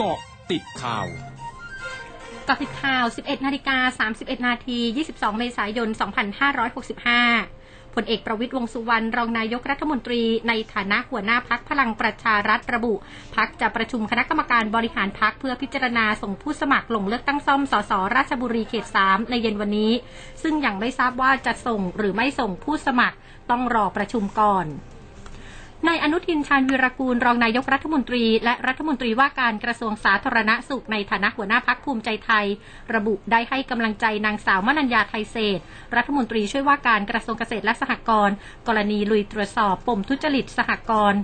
เกาะติดข่าวกาะติดข่าว 11 นาฬิกา 31 นาที 22 เมษายน 2565 ผลเอกประวิตรวงสุวรรณ รองนายกรัฐมนตรี ในฐานะหัวหน้าพักพลังประชารัฐระบุ พักจะประชุมคณะกรรมการบริหารพักเพื่อพิจารณาส่งผู้สมัครลงเลือกตั้งซ่อม สส ราชบุรีเขต 3 ในเย็นวันนี้ ซึ่งยังไม่ทราบว่าจะส่งหรือไม่ส่งผู้สมัครต้องรอประชุมก่อน นายอนุทินชาญวีรกูลรองนายกรัฐมนตรี และรัฐมนตรีว่าการกระทรวงสาธารณสุขในฐานะหัวหน้าพักภูมิใจไทย ระบุได้ให้กำลังใจนางสาวมนัญญาไทยเศษ รัฐมนตรีช่วยว่าการกระทรวงเกษตรและสหกรณ์กรณีลุยตรวจสอบปมทุจริตสหกรณ์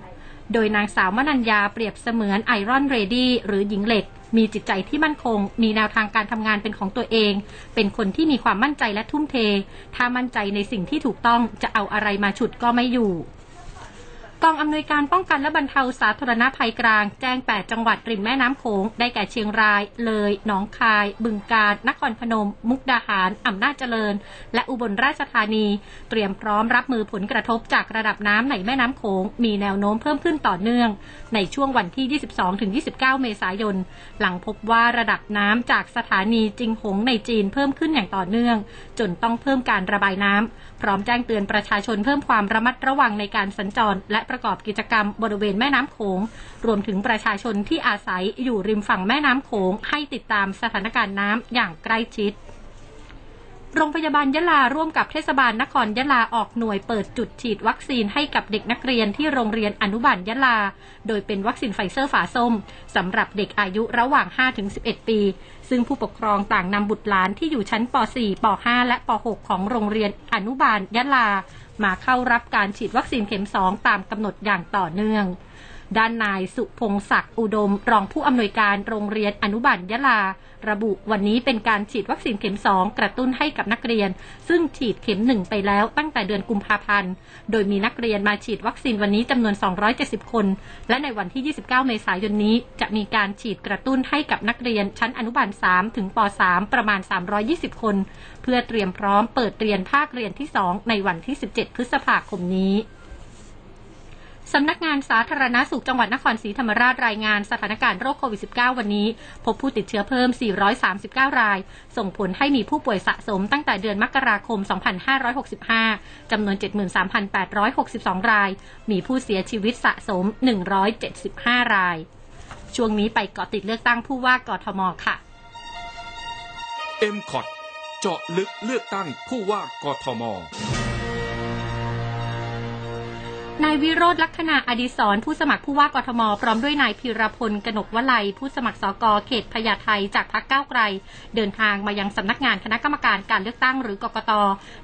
โดยนางสาวมนัญญาเปรียบเสมือนไอรอนเรดี้หรือหญิงเหล็ก มีจิตใจที่มั่นคง มีแนวทางการทำงานเป็นของตัวเอง เป็นคนที่มีความมั่นใจและทุ่มเท ถ้ามั่นใจในสิ่งที่ถูกต้องจะเอาอะไรมาฉุดก็ไม่อยู่ กองอำนวยการป้องกันและบรรเทาสาธารณภัยกลางแจ้ง 8 จังหวัดริมแม่น้ำโขง ได้แก่เชียงราย เลย หนองคาย บึงกาฬ นครพนม มุกดาหาร อำนาจเจริญ และอุบลราชธานี เตรียมพร้อมรับมือผลกระทบจากระดับน้ำในแม่น้ำโขง มีแนวโน้มเพิ่มขึ้นต่อเนื่อง ในช่วงวันที่ 22-29 เมษายน หลังพบว่าระดับน้ำจากสถานีจิงหงในจีนเพิ่มขึ้นอย่างต่อเนื่อง จนต้องเพิ่มการระบายน้ำพร้อมแจ้งเตือนประชาชนเพิ่มความระมัดระวังในการสัญจรและประกอบกิจกรรมบริเวณแม่น้ำโขง รวมถึงประชาชนที่อาศัยอยู่ริมฝั่งแม่น้ำโขงให้ติดตามสถานการณ์น้ำอย่างใกล้ชิด โรงพยาบาลยะลาร่วมกับเทศบาลนครยะลาออกหน่วยเปิดจุดฉีดวัคซีนให้กับเด็กนักเรียนที่โรงเรียนอนุบาลยะลา โดยเป็นวัคซีนไฟเซอร์ฝาส้มสำหรับเด็กอายุระหว่าง 5-11 ปี ซึ่งผู้ปกครองต่างนำบุตรหลานที่อยู่ชั้นป .4 ป .5 และป .6 ของโรงเรียนอนุบาลยะลา มาเข้ารับการฉีดวัคซีนเข็ม 2 ตามกำหนดอย่างต่อเนื่อง ด้านนายสุพงศักดิ์อุดม รองผู้อำนวยการโรงเรียนอนุบาลยะลา ระบุวันนี้เป็นการฉีดวัคซีนเข็ม 2 กระตุ้นให้กับนักเรียน ซึ่งฉีดเข็ม 1 ไปแล้วตั้งแต่เดือนกุมภาพันธ์ โดยมีนักเรียนมาฉีดวัคซีนวันนี้จำนวน 270 คน และในวันที่ 29 เมษายนนี้จะมีการฉีดกระตุ้นให้กับนักเรียนชั้นอนุบาล 3 ถึงป .3 ประมาณ 320 คน เพื่อเตรียมพร้อมเปิดเรียนภาคเรียนที่ 2 ในวันที่ 17 พฤษภาคมนี้ สำนักงานสาธารณาสุขจังหวัดนครศรีธรรมราชรายงานสถานการณ์โรคโควิด -19 วันนี้ พบผู้ติดเชื้อเพิ่ม 439 ราย ส่งผลให้มีผู้ป่วยสะสมตั้งแต่เดือนมกราคม 2565 จำนวน 73,862 ราย มีผู้เสียชีวิตสะสม 175 ราย ช่วงนี้ไปเกาะติดเลือกตั้งผู้ว่ากทมค่ะ m c o t เจาะลึกเลือกตั้งผู้ว่ากทมายวิโรธลักษณะอดิศรผู้สมัครผู้ว่ากทม พร้อมด้วยนายพิรพลกนกวลัย ผู้สมัครสกเขตพญาไทจากพรรคก้าวไกล เดินทางมายังสำนักงานคณะกรรมการการเลือกตั้งหรือกกต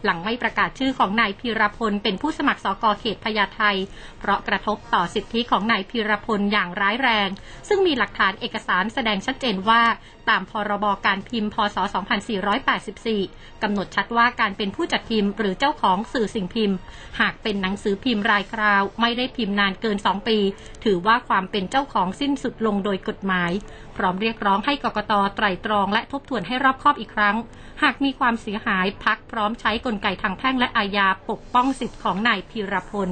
หลังไม่ประกาศชื่อของนายพิรพลเป็นผู้สมัครสกเขตพญาไทเพราะกระทบต่อสิทธิของนายพิรพลอย่างร้ายแรง ซึ่งมีหลักฐานเอกสารแสดงชัดเจนว่าตามพรบการพิมพ์พศ 2484 กำหนดชัดว่าการเป็นผู้จัดพิมพ์หรือเจ้าของสื่อสิ่งพิมพ์ หากเป็นหนังสือพิมพ์รายคราวไม่ได้พิมพ์นานเกิน 2 ปี ถือว่าความเป็นเจ้าของสิ้นสุดลงโดยกฎหมาย พร้อมเรียกร้องให้กกตไตร่ตรองและทบทวนให้รอบคอบอีกครั้ง หากมีความเสียหายพักพร้อมใช้กลไกทางแพ่งและอาญาปกป้องสิทธิของนายพีรพล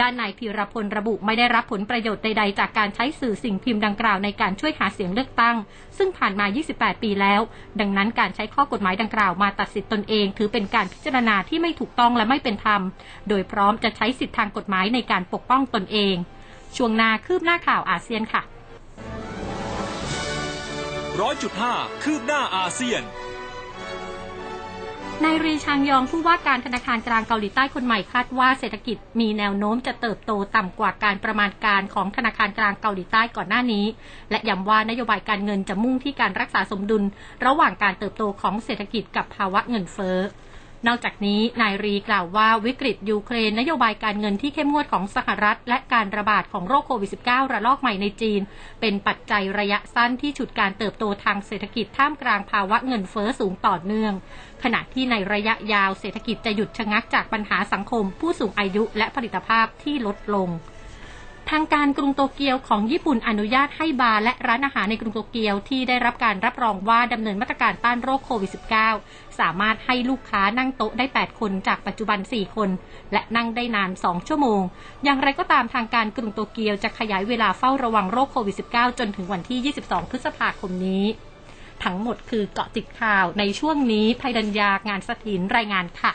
ด้านนายพีรพลระบุไม่ได้รับผลประโยชน์ใดๆ จากการใช้สื่อสิ่งพิมพ์ดังกล่าวในการช่วยหาเสียงเลือกตั้ง ซึ่งผ่านมา 28 ปีแล้ว ดังนั้นการใช้ข้อกฎหมายดังกล่าวมาตัดสิทธิตนเอง ถือเป็นการพิจารณาที่ไม่ถูกต้องและไม่เป็นธรรม โดยพร้อมจะใช้สิทธิทางกฎหมายในการปกป้องตนเอง ช่วงนาคืบหน้าข่าวอาเซียนค่ะร้อยจุดห้าคืบหน้าอาเซียน นายรีชางยองผู้ว่าการธนาคารกลางเกาหลีใต้คนใหม่คาดว่าเศรษฐกิจมีแนวโน้มจะเติบโตต่ำกว่าการประมาณการของธนาคารกลางเกาหลีใต้ก่อนหน้านี้ และย้ำว่านโยบายการเงินจะมุ่งที่การรักษาสมดุล ระหว่างการเติบโตของเศรษฐกิจกับภาวะเงินเฟ้อ นอกจากนี้นายรีกล่าวว่าวิกฤตยูเครนนโยบายการเงินที่เข้มงวดของสหรัฐ และการระบาดของโรคโควิด -19 ระลอกใหม่ในจีน เป็นปัจจัยระยะสั้นที่ฉุดการเติบโตทางเศรษฐกิจท่ามกลางภาวะเงินเฟ้อสูงต่อเนื่อง ขณะที่ในระยะยาวเศรษฐกิจจะหยุดชะงักจากปัญหาสังคม ผู้สูงอายุและผลิตภาพที่ลดลง ทางการกรุงโตเกียวของญี่ปุ่นอนุญาตให้บาร์และร้านอาหารในกรุงโตเกียวที่ได้รับการรับรองว่าดำเนินมาตรการต้านโรคโควิด -19 สามารถให้ลูกค้านั่งโต๊ะได้ 8 คนจากปัจจุบัน 4 คน และนั่งได้นาน 2 ชั่วโมง อย่างไรก็ตามทางการกรุงโตเกียวจะขยายเวลาเฝ้าระวังโรคโควิด -19 จนถึงวันที่ 22 พฤษภาคมนี้ ทั้งหมดคือเกาะติดข่าวในช่วงนี้ภัยดัญญางานสถินรายงานค่ะ